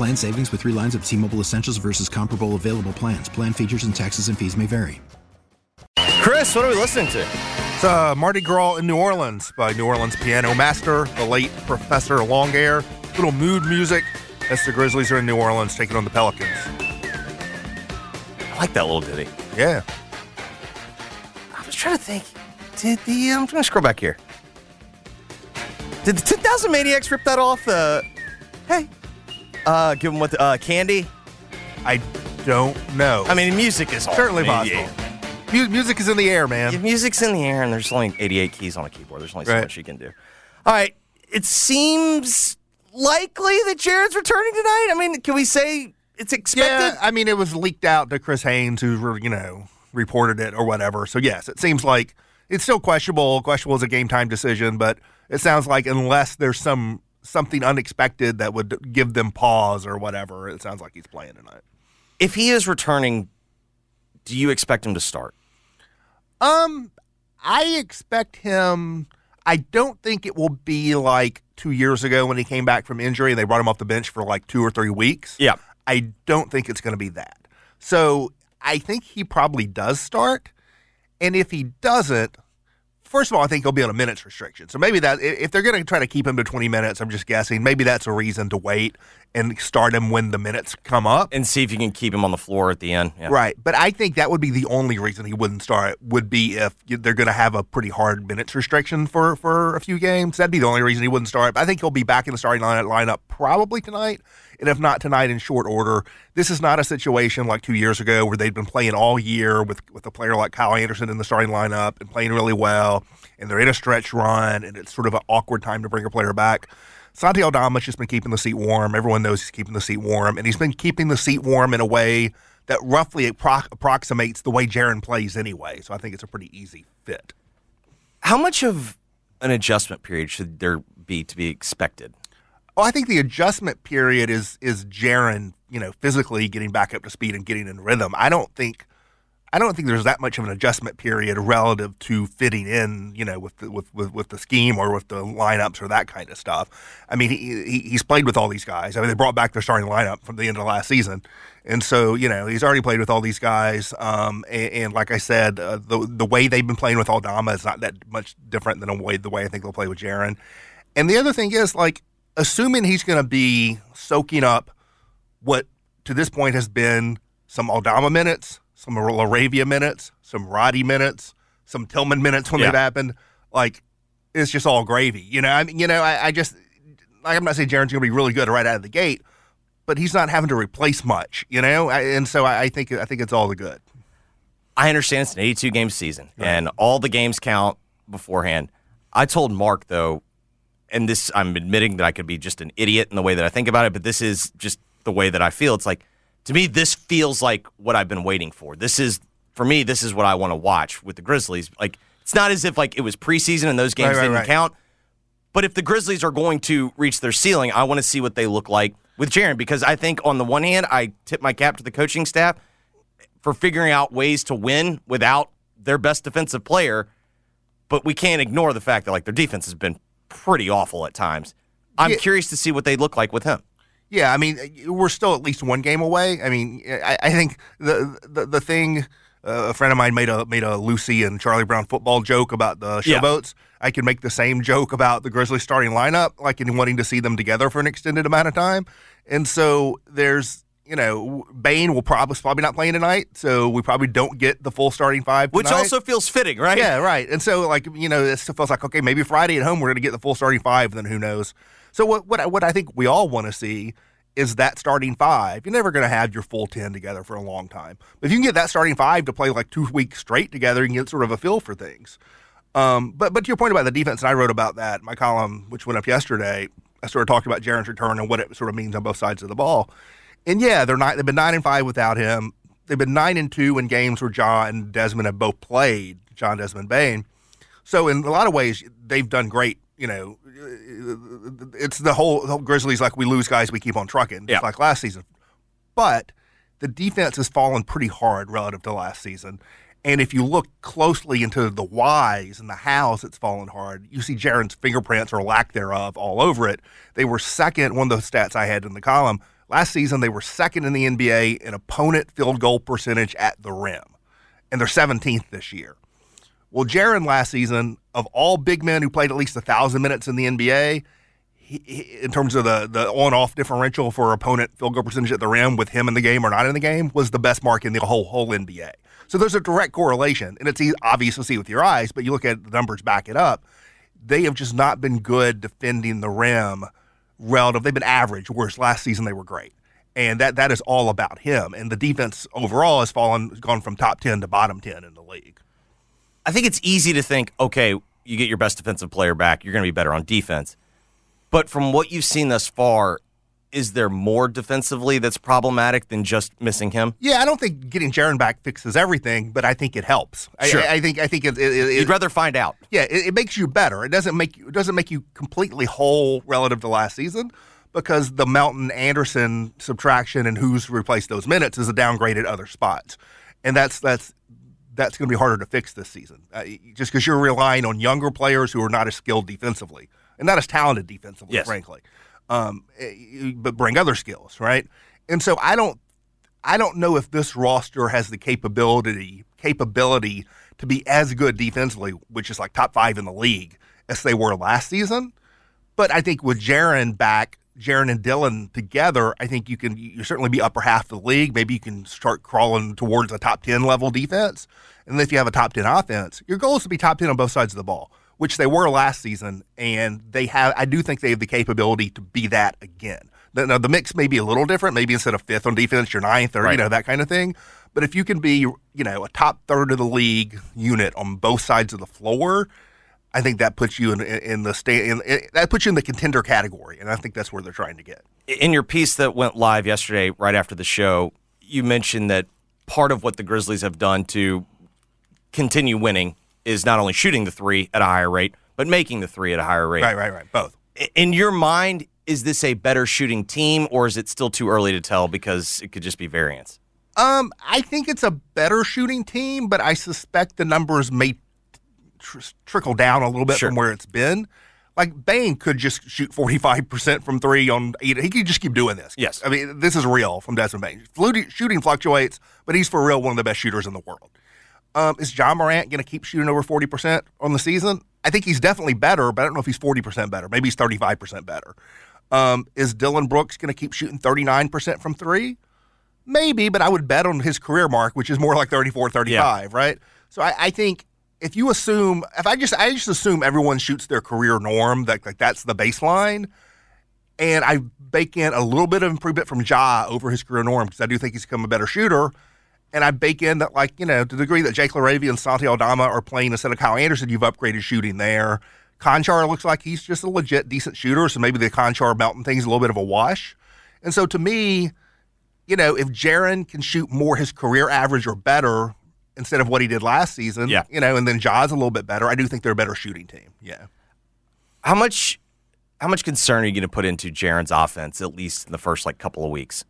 Plan savings with three lines of T Mobile Essentials versus comparable available plans. Plan features and taxes and fees may vary. Chris, what are we listening to? It's uh, Mardi Gras in New Orleans by New Orleans piano master, the late Professor Longhair. Little mood music as the Grizzlies are in New Orleans taking on the Pelicans. I like that little ditty. Yeah. I was trying to think. Did the um, I'm going to scroll back here. Did the 10,000 Maniacs rip that off? Uh, hey, uh, give them what? The, uh, candy. I don't know. I mean, music is certainly mediate. possible. Mu- music is in the air, man. Music's in the air, and there's only 88 keys on a keyboard. There's only so Right. much you can do. All right. It seems likely that Jaren's returning tonight. I mean, can we say it's expected? Yeah, I mean, it was leaked out to Chris Haynes, who you know reported it or whatever. So yes, it seems like it's still questionable. Questionable is a game time decision, but it sounds like unless there's some something unexpected that would give them pause or whatever, it sounds like he's playing tonight. If he is returning, do you expect him to start? Um, I expect him. I don't think it will be like two years ago when he came back from injury and they brought him off the bench for like two or three weeks. Yeah. I don't think it's going to be that. So I think he probably does start. And if he doesn't, first of all, I think he'll be on a minutes restriction. So maybe that, if they're going to try to keep him to 20 minutes, I'm just guessing, maybe that's a reason to wait and start him when the minutes come up. And see if you can keep him on the floor at the end. Yeah. Right. But I think that would be the only reason he wouldn't start would be if they're going to have a pretty hard minutes restriction for, for a few games. That'd be the only reason he wouldn't start. But I think he'll be back in the starting lineup probably tonight. And if not tonight, in short order. This is not a situation like two years ago where they'd been playing all year with, with a player like Kyle Anderson in the starting lineup and playing really well. And they're in a stretch run, and it's sort of an awkward time to bring a player back. Santi Aldama's just been keeping the seat warm. Everyone knows he's keeping the seat warm, and he's been keeping the seat warm in a way that roughly appro- approximates the way Jaren plays anyway. So I think it's a pretty easy fit. How much of an adjustment period should there be to be expected? Oh, I think the adjustment period is is Jaren, you know, physically getting back up to speed and getting in rhythm. I don't think I don't think there's that much of an adjustment period relative to fitting in, you know, with the, with, with with the scheme or with the lineups or that kind of stuff. I mean, he, he he's played with all these guys. I mean, they brought back their starting lineup from the end of last season, and so you know he's already played with all these guys. Um, and, and like I said, uh, the the way they've been playing with Aldama is not that much different than the way the way I think they'll play with Jaren. And the other thing is like assuming he's going to be soaking up what to this point has been some Aldama minutes, some Laravia minutes, some Roddy minutes, some Tillman minutes when Yeah. they've happened. Like it's just all gravy, you know. I mean, you know, I, I just like I'm not saying Jaren's going to be really good right out of the gate, but he's not having to replace much, you know. I, and so I, I think I think it's all the good. I understand it's an 82 game season and all the games count beforehand. I told Mark though, and this I'm admitting that I could be just an idiot in the way that I think about it, but this is just the way that I feel. It's like to me, this feels like what I've been waiting for. This is for me, this is what I want to watch with the Grizzlies. Like it's not as if like it was preseason and those games Right, right, didn't right. count. But if the Grizzlies are going to reach their ceiling, I want to see what they look like with Jaren because I think on the one hand, I tip my cap to the coaching staff for figuring out ways to win without their best defensive player. But we can't ignore the fact that like their defense has been pretty awful at times. I'm Yeah. curious to see what they look like with him. Yeah, I mean, we're still at least one game away. I mean, I, I think the the, the thing. Uh, a friend of mine made a made a Lucy and Charlie Brown football joke about the Yeah. showboats. I can make the same joke about the Grizzlies starting lineup, like in wanting to see them together for an extended amount of time. And so there's you know, Bane will probably probably not playing tonight, so we probably don't get the full starting five. Which tonight. also feels fitting, right? Yeah, right. And so, like, you know, it still feels like okay, maybe Friday at home we're going to get the full starting five. Then who knows? So what what I, what I think we all want to see is that starting five. You're never going to have your full ten together for a long time, but if you can get that starting five to play like two weeks straight together, you can get sort of a feel for things. Um, but but to your point about the defense, and I wrote about that in my column, which went up yesterday. I sort of talked about Jaren's return and what it sort of means on both sides of the ball. And yeah, they're not. They've been nine and five without him. They've been nine and two in games where John and Desmond have both played. John Desmond Bane. So in a lot of ways, they've done great. You know, it's the whole, the whole Grizzlies like we lose guys, we keep on trucking, just Yeah. like last season. But the defense has fallen pretty hard relative to last season. And if you look closely into the whys and the hows it's fallen hard, you see Jaren's fingerprints or lack thereof all over it. They were second, one of the stats I had in the column. Last season, they were second in the NBA in opponent field goal percentage at the rim. And they're 17th this year. Well, Jaren last season, of all big men who played at least a thousand minutes in the NBA, he, he, in terms of the the on off differential for opponent field goal percentage at the rim with him in the game or not in the game, was the best mark in the whole whole NBA. So there's a direct correlation, and it's obvious to see with your eyes, but you look at the numbers back it up. They have just not been good defending the rim relative. They've been average, whereas last season they were great. And that that is all about him. And the defense overall has fallen, gone from top ten to bottom ten in the league. I think it's easy to think, okay, you get your best defensive player back, you're going to be better on defense. But from what you've seen thus far, is there more defensively that's problematic than just missing him? Yeah, I don't think getting Jaren back fixes everything, but I think it helps. I- Sure. I, I think I think it, it, it, You'd rather find out. yeah, it, it makes you better. It doesn't make you it doesn't make you completely whole relative to last season because the Melton Anderson subtraction and who's replaced those minutes is a downgrade at other spots, and that's that's that's going to be harder to fix this season. Uh, just because you're relying on younger players who are not as skilled defensively and not as talented defensively, Yes. frankly, um, eh, but bring other skills, right? And so I don't I don't know if this roster has the capability capability to be as good defensively, which is like top five in the league, as they were last season. But I think with Jaren back, Jaren and Dillon together, I think you can you certainly be upper half of the league. Maybe you can start crawling towards a top ten level defense. And if you have a top ten offense, your goal is to be top ten on both sides of the ball, which they were last season, and they have. I do think they have the capability to be that again. The, now the mix may be a little different. Maybe instead of fifth on defense, you're ninth, or you know that kind of thing. But if you can be, you know, a top third of the league unit on both sides of the floor, I think that puts you in in the state. In, in, that puts you in the contender category, and I think that's where they're trying to get. In your piece that went live yesterday, right after the show, you mentioned that part of what the Grizzlies have done to continue winning is not only shooting the three at a higher rate, but making the three at a higher rate. Right, right, right. Both. In your mind, is this a better shooting team, or is it still too early to tell because it could just be variance? Um, I think it's a better shooting team, but I suspect the numbers may tr- trickle down a little bit Sure. from where it's been. Like Bane could just shoot forty five percent from three on. He could just keep doing this. Yes. I mean this is real from Desmond Bane. Shooting fluctuates, but he's for real one of the best shooters in the world. Um, is Ja Morant going to keep shooting over forty percent on the season? I think he's definitely better, but I don't know if he's forty percent better. Maybe he's thirty five percent better. Um, is Dillon Brooks going to keep shooting thirty nine percent from three? Maybe, but I would bet on his career mark, which is more like 34, 35, right? So I, I think if you assume, if I just, I just assume everyone shoots their career norm, that like that's the baseline, and I bake in a little bit of improvement from Ja over his career norm because I do think he's become a better shooter, and I bake in that like you know to the degree that Jake LaRavia and Santi Aldama are playing instead of Kyle Anderson, you've upgraded shooting there. Konchar looks like he's just a legit decent shooter, so maybe the Konchar Melton thing's a little bit of a wash. And so to me, you know, if Jaren can shoot more his career average or better instead of what he did last season, Yeah. you know, and then Ja's a little bit better, I do think they're a better shooting team. Yeah. How much how much concern are you going to put into Jaren's offense at least in the first like couple of weeks?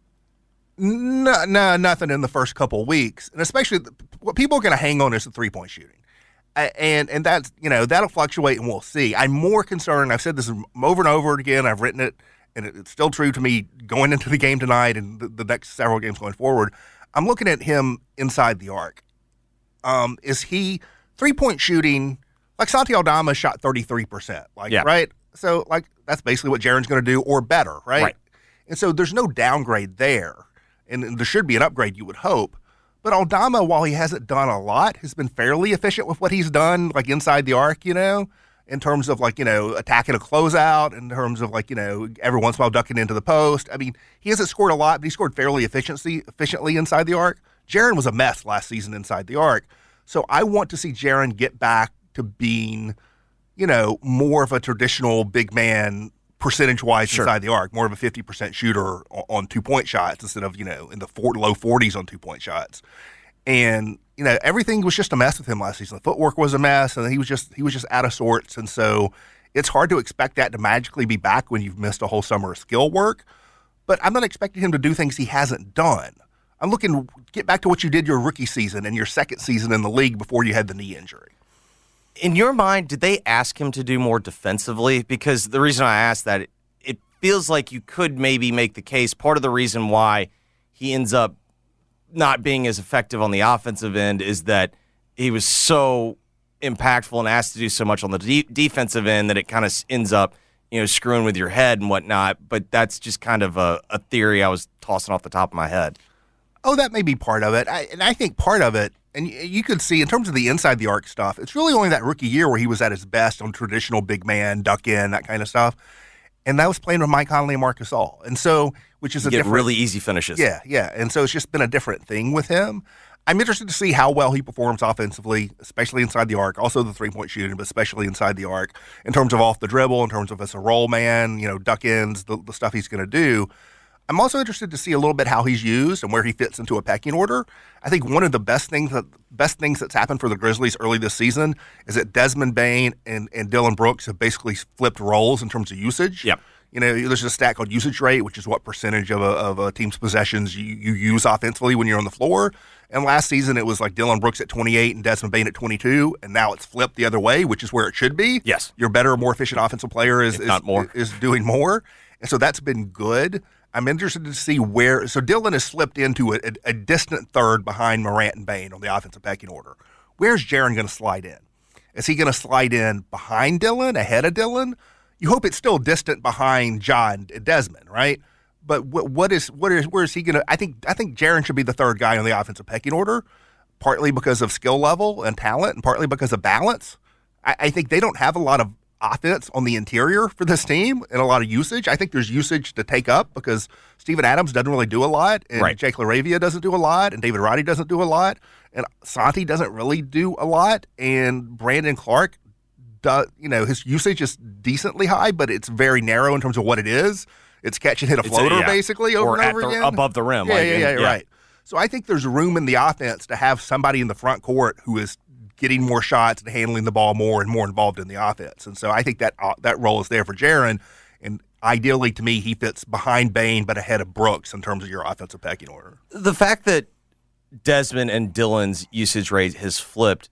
No, no, nothing in the first couple of weeks, and especially the, what people are going to hang on is the three point shooting, and and that's you know that'll fluctuate, and we'll see. I'm more concerned. I've said this over and over again. I've written it, and it- it's still true to me going into the game tonight and the, the next several games going forward. I'm looking at him inside the arc. Um, is he three point shooting? Like Santi Aldama shot 33 percent, like Yeah. right. So like that's basically what Jaren's going to do, or better, right? Right. And so there's no downgrade there. And there should be an upgrade, you would hope. But Aldama, while he hasn't done a lot, has been fairly efficient with what he's done, like inside the arc, you know, in terms of like, you know, attacking a closeout, in terms of like, you know, every once in a while ducking into the post. I mean, he hasn't scored a lot, but he scored fairly efficiency, efficiently inside the arc. Jaren was a mess last season inside the arc. So I want to see Jaren get back to being, you know, more of a traditional big man percentage wise Sure. inside the arc, more of a 50% shooter on two point shots instead of, you know, in the four, low 40s on two point shots. And, you know, everything was just a mess with him last season. The footwork was a mess and he was just he was just out of sorts. And so it's hard to expect that to magically be back when you've missed a whole summer of skill work. But I'm not expecting him to do things he hasn't done. I'm looking get back to what you did your rookie season and your second season in the league before you had the knee injury. In your mind, did they ask him to do more defensively? Because the reason I asked that, it, it feels like you could maybe make the case. Part of the reason why he ends up not being as effective on the offensive end is that he was so impactful and asked to do so much on the de- defensive end that it kind of ends up, you know, screwing with your head and whatnot. But that's just kind of a, a theory I was tossing off the top of my head. Oh, that may be part of it. I, and I think part of it, and you could see in terms of the inside the arc stuff, it's really only that rookie year where he was at his best on traditional big man, duck in, that kind of stuff. And that was playing with Mike Conley and Marc Gasol. And so, which is You a get different. really easy finishes. Yeah, yeah. And so it's just been a different thing with him. I'm interested to see how well he performs offensively, especially inside the arc, also the three point shooting, but especially inside the arc, in terms of off the dribble, in terms of as a roll man, you know, duck ins, the, the stuff he's going to do. I'm also interested to see a little bit how he's used and where he fits into a pecking order. I think one of the best things that best things that's happened for the Grizzlies early this season is that Desmond Bane and, and Dillon Brooks have basically flipped roles in terms of usage. Yep. You know, there's a stat called usage rate, which is what percentage of a, of a team's possessions you, you use offensively when you're on the floor. And last season, it was like Dillon Brooks at 28 and Desmond Bane at 22, and now it's flipped the other way, which is where it should be. Yes. your better, more efficient offensive player is If is, not more. is doing more, and so that's been good. I'm interested to see where. So Dillon has slipped into a, a, distant third behind Morant and Bane on the offensive pecking order. Where's Jaren going to slide in? Is he going to slide in behind Dillon, ahead of Dillon? You hope it's still distant behind John Desmond, right? But what, what is what is where is he going to? I think I think Jaren should be the third guy on the offensive pecking order, partly because of skill level and talent, and partly because of balance. I, I think they don't have a lot of offense on the interior for this team and a lot of usage. I think there's usage to take up because Steven Adams doesn't really do a lot, and Right. Jake LaRavia doesn't do a lot, and David Roddy doesn't do a lot, and Santi doesn't really do a lot, and Brandon Clarke does, you know, his usage is decently high, but it's very narrow in terms of what it is. It's catch and hit a It's a- floater yeah. basically over Or and over the- again. above the rim, Yeah, like, yeah, yeah, yeah. right. So I think there's room in the offense to have somebody in the front court who is getting more shots and handling the ball more and more involved in the offense. And so I think that uh, that role is there for Jaren. And ideally, to me, he fits behind Bane but ahead of Brooks in terms of your offensive pecking order. the fact that Desmond and Dillon's usage rate has flipped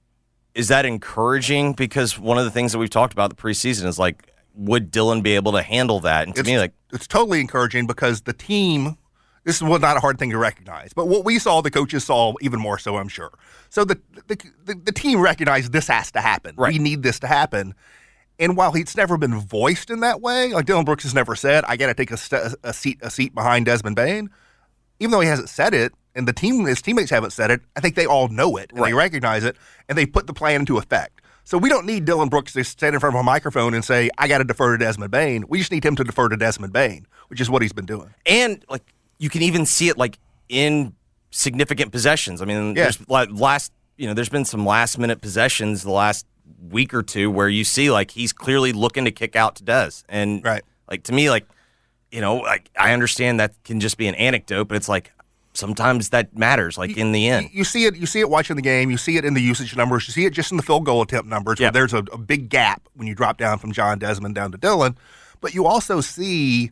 is that encouraging? Because one of the things that we've talked about the preseason is like, would Dillon be able to handle that? And to it's, me, like, it's totally encouraging because the team this is well, not a hard thing to recognize but what we saw the coaches saw even more so i'm sure so the the, the, the team recognized this has to happen Right. we need this to happen and while it's never been voiced in that way like dillon brooks has never said i got to take a, st- a seat a seat behind desmond bane even though he hasn't said it and the team his teammates haven't said it i think they all know it and they recognize it and they put the plan into effect so we don't need Dillon Brooks to stand in front of a microphone and say, I got to defer to Desmond Bane. We just need him to defer to Desmond Bane, which is what he's been doing. and like you can even see it like in significant possessions. I mean, Yeah. there's like last, you know, there's been some last minute possessions the last week or two where you see like he's clearly looking to kick out to Des, and Right. like to me, like you know, like I understand that can just be an anecdote, but it's like sometimes that matters. Like in the end, You see it. You see it watching the game. You see it in the usage numbers. You see it just in the field goal attempt numbers. Yeah. Where there's a, a big gap when you drop down from John Desmond down to Dillon. But you also see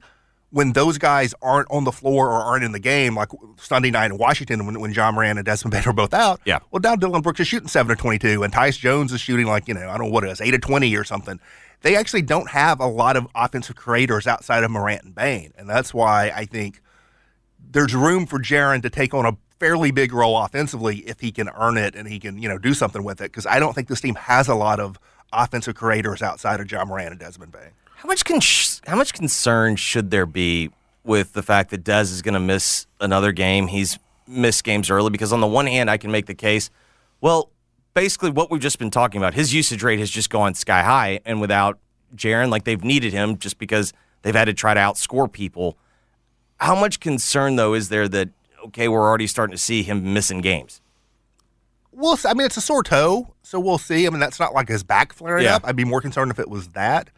when those guys aren't on the floor or aren't in the game, like Sunday night in Washington when, when Ja Morant and Desmond Bane are both out. Yeah. Well, now Dillon Brooks is shooting seven to twenty-two, and Tyus Jones is shooting like you know I don't know what it is, eight to twenty or something. They actually don't have a lot of offensive creators outside of Morant and Bane, and that's why I think there's room for Jaren to take on a fairly big role offensively if he can earn it and he can, you know, do something with it. Because I don't think this team has a lot of offensive creators outside of Ja Morant and Desmond Bane. How much con- how much concern should there be with the fact that Dez is going to miss another game. He's missed games early because, on the one hand, I can make the case, well, basically what we've just been talking about, his usage rate has just gone sky high, and without Jaren, like they've needed him just because they've had to try to outscore people. How much concern though is there that okay, we're already starting to see him missing games? We'll. I mean, it's a sore toe, so we'll see. I mean, that's not like his back flaring Yeah. up. I'd be more concerned if it was that.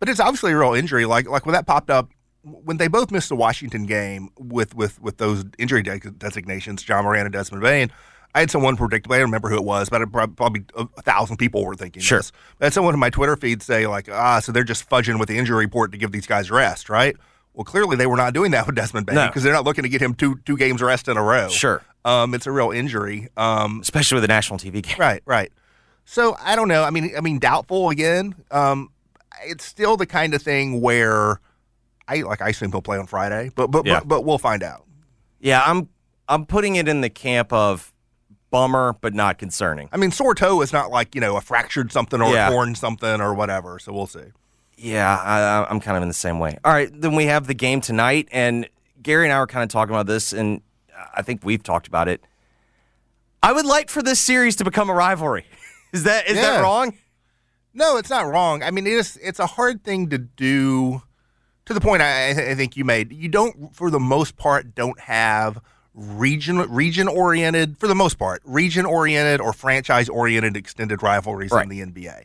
But it's obviously a real injury. Like like when that popped up, when they both missed the Washington game with with with those injury de- designations, Ja Morant and Desmond Bane. I had someone predict. I don't remember who it was, but it prob- probably a, thousand people were thinking Sure. this. I had someone in my Twitter feed say like, ah, so they're just fudging with the injury report to give these guys rest, right? Well, clearly they were not doing that with Desmond Bane No. because they're not looking to get him two two games rest in a row. Sure. um, it's a real injury. Um, Especially with a national TV game. Right, right. So I don't know. I mean, I mean, doubtful again. Um, it's still the kind of thing where I like. I assume he'll play on Friday, but but Yeah. but, but we'll find out. Yeah, I'm I'm putting it in the camp of bummer but not concerning. I mean, sore toe is not like you know a fractured something or Yeah. a torn something or whatever. So we'll see. Yeah, I, I'm kind of in the same way. All right, then we have the game tonight, and Gary and I were kind of talking about this, and I think we've talked about it. I would like for this series to become a rivalry. Is that is that wrong? No, it's not wrong. I mean, it is. It's a hard thing to do. To the point I, I think you made, you don't, for the most part, don't have region region oriented, for the most part, region oriented or franchise oriented extended rivalries Right. in the NBA.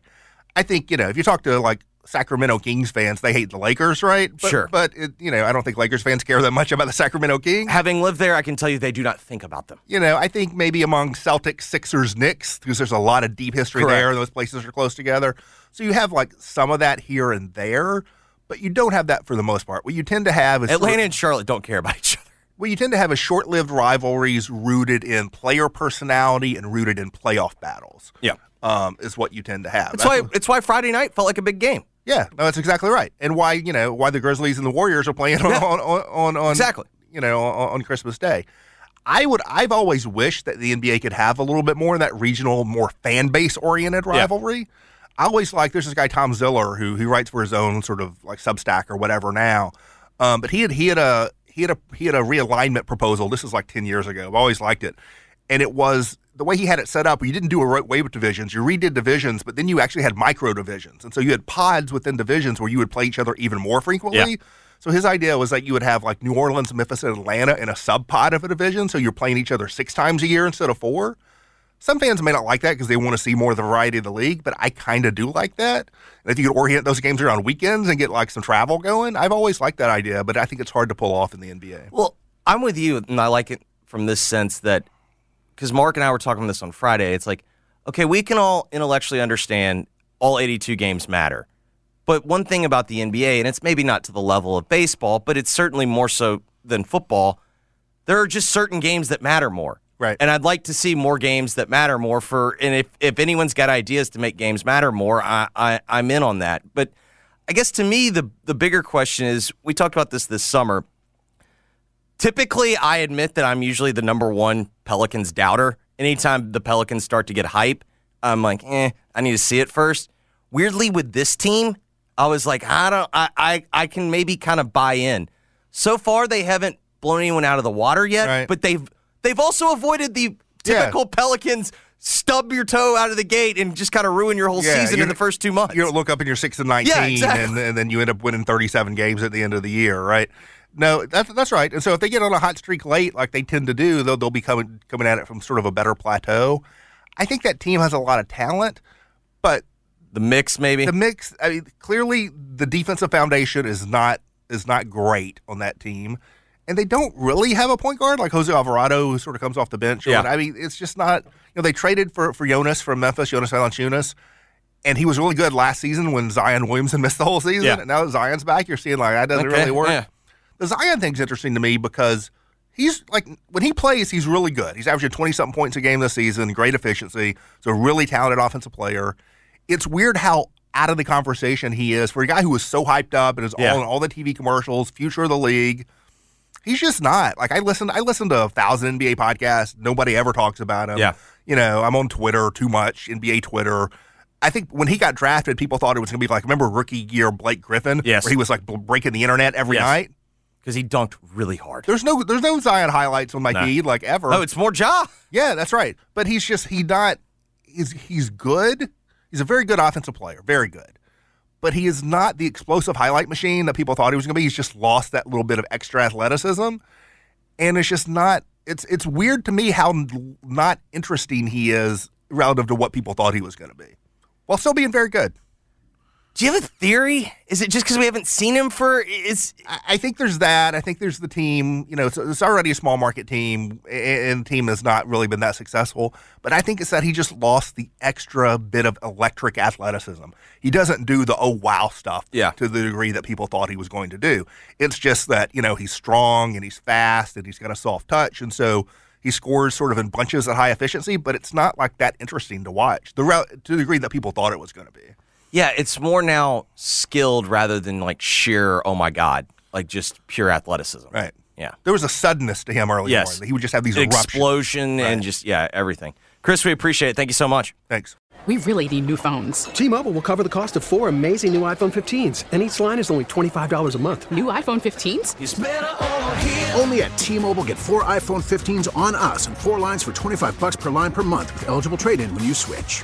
I think you know if you talk to like Sacramento Kings fans, they hate the Lakers, right? But, Sure. but it, you know I don't think Lakers fans care that much about the Sacramento Kings. Having lived there, I can tell you they do not think about them. You know, I think maybe among Celtics, Sixers, Knicks, because there's a lot of deep history Correct. there, and those places are close together. So you have like some of that here and there, but you don't have that for the most part. What you tend to have is Atlanta and Charlotte don't care about each other. What you tend to have a short-lived rivalries rooted in player personality and rooted in playoff battles. Yeah, Um, is what you tend to have. that's That's why it's why Friday night felt like a big game. Yeah, no, that's exactly right. And why you know why the Grizzlies and the Warriors are playing on Yeah. on, on, on, on Exactly. you know on, on Christmas Day. I would I've always wished that the NBA could have a little bit more of that regional, more fan base oriented rivalry. I always like there's this guy Tom Ziller who who writes for his own sort of like Substack or whatever now, um, but he had he had a he had a he had a realignment proposal. This is like ten years ago. I've always liked it, and it was the way he had it set up. You didn't do a right way with divisions. You redid divisions, but then you actually had micro divisions, and so you had pods within divisions where you would play each other even more frequently. Yeah. So his idea was that you would have like New Orleans, Memphis, and Atlanta in a sub pod of a division. So you're playing each other six times a year instead of four. Some fans may not like that because they want to see more of the variety of the league, but I kind of do like that. And if you could orient those games around weekends and get like some travel going, I've always liked that idea, but I think it's hard to pull off in the NBA. Well, I'm with you, and I like it from this sense that because Mark and I were talking this on Friday. It's like, okay, we can all intellectually understand all 82 games matter. But one thing about the NBA, and it's maybe not to the level of baseball, but it's certainly more so than football, there are just certain games that matter more. Right. And I'd like to see more games that matter more for and if, if anyone's got ideas to make games matter more, I, I I'm in on that. But I guess to me the the bigger question is we talked about this this summer. Typically, I admit that I'm usually the number one Pelicans doubter. Anytime the Pelicans start to get hype, I'm like, eh, I need to see it first. Weirdly, with this team, I was like, I don't, I, I, I can maybe kind of buy in. So far, they haven't blown anyone out of the water yet, Right. but they've they've also avoided the Yeah. typical Pelicans stub your toe out of the gate and just kind of ruin your whole Yeah, season in the first two months. You don't look up and you're six and nineteen, Yeah, exactly. and, and then you end up winning thirty-seven games at the end of the year, right? No, that's that's right. And so if they get on a hot streak late, like they tend to do, they'll they'll be coming coming at it from sort of a better plateau. I think that team has a lot of talent, but the mix, maybe. the mix. I mean, clearly the defensive foundation is not is not great on that team, and they don't really have a point guard like Jose Alvarado, who sort of comes off the bench. Yeah. I mean, it's just not. You know, they traded for for Jonas from Memphis, Jonas Valanciunas, and he was really good last season when Zion Williamson missed the whole season. Yeah. And now that Zion's back, you're seeing like that doesn't Okay, really work. yeah. The Zion thing's interesting to me because he's like when he plays, he's really good. He's averaging twenty something points a game this season, great efficiency. So a really talented offensive player. It's weird how out of the conversation he is for a guy who was so hyped up and is Yeah. all in all the TV commercials, future of the league. He's just not. Like I listen I listen to a thousand NBA podcasts. Nobody ever talks about him. Yeah. You know, I'm on Twitter too much, NBA Twitter. I think when he got drafted, people thought it was going to be like, remember rookie year Blake Griffin? Yes. Where he was like breaking the internet every Yes. night. because he dunked really hard. There's no there's no Zion highlights on my No. feed like ever. Oh, it's more Ja. Yeah, that's right. But he's just he not he's he's good. He's a very good offensive player, very good. But he is not the explosive highlight machine that people thought he was going to be. He's just lost that little bit of extra athleticism, and it's just not. It's it's weird to me how not interesting he is relative to what people thought he was going to be, while still being very good. Do you have a theory? Is it just because we haven't seen him for? Is I I think there's that. I think there's the team. You know, it's, it's already a small market team, and the team has not really been that successful. But I think it's that he just lost the extra bit of electric athleticism. He doesn't do the oh wow stuff Yeah. to the degree that people thought he was going to do. It's just that you know he's strong and he's fast and he's got a soft touch, and so he scores sort of in bunches at high efficiency. But it's not like that interesting to watch the rel- to the degree that people thought it was going to be. Yeah, it's more now skilled rather than like sheer. Oh my god, like just pure athleticism. Right. Yeah. There was a suddenness to him early Yes. on. He would just have these eruptions. Explosion and just yeah everything. Chris, we appreciate it. Thank you so much. Thanks. We really need new phones. T-Mobile will cover the cost of four amazing new iPhone 15s, and each line is only $25 a month. New iPhone 15s? Only at T-Mobile get four iPhone 15s on us and four lines for 25 bucks per line per month with eligible trade-in when you switch.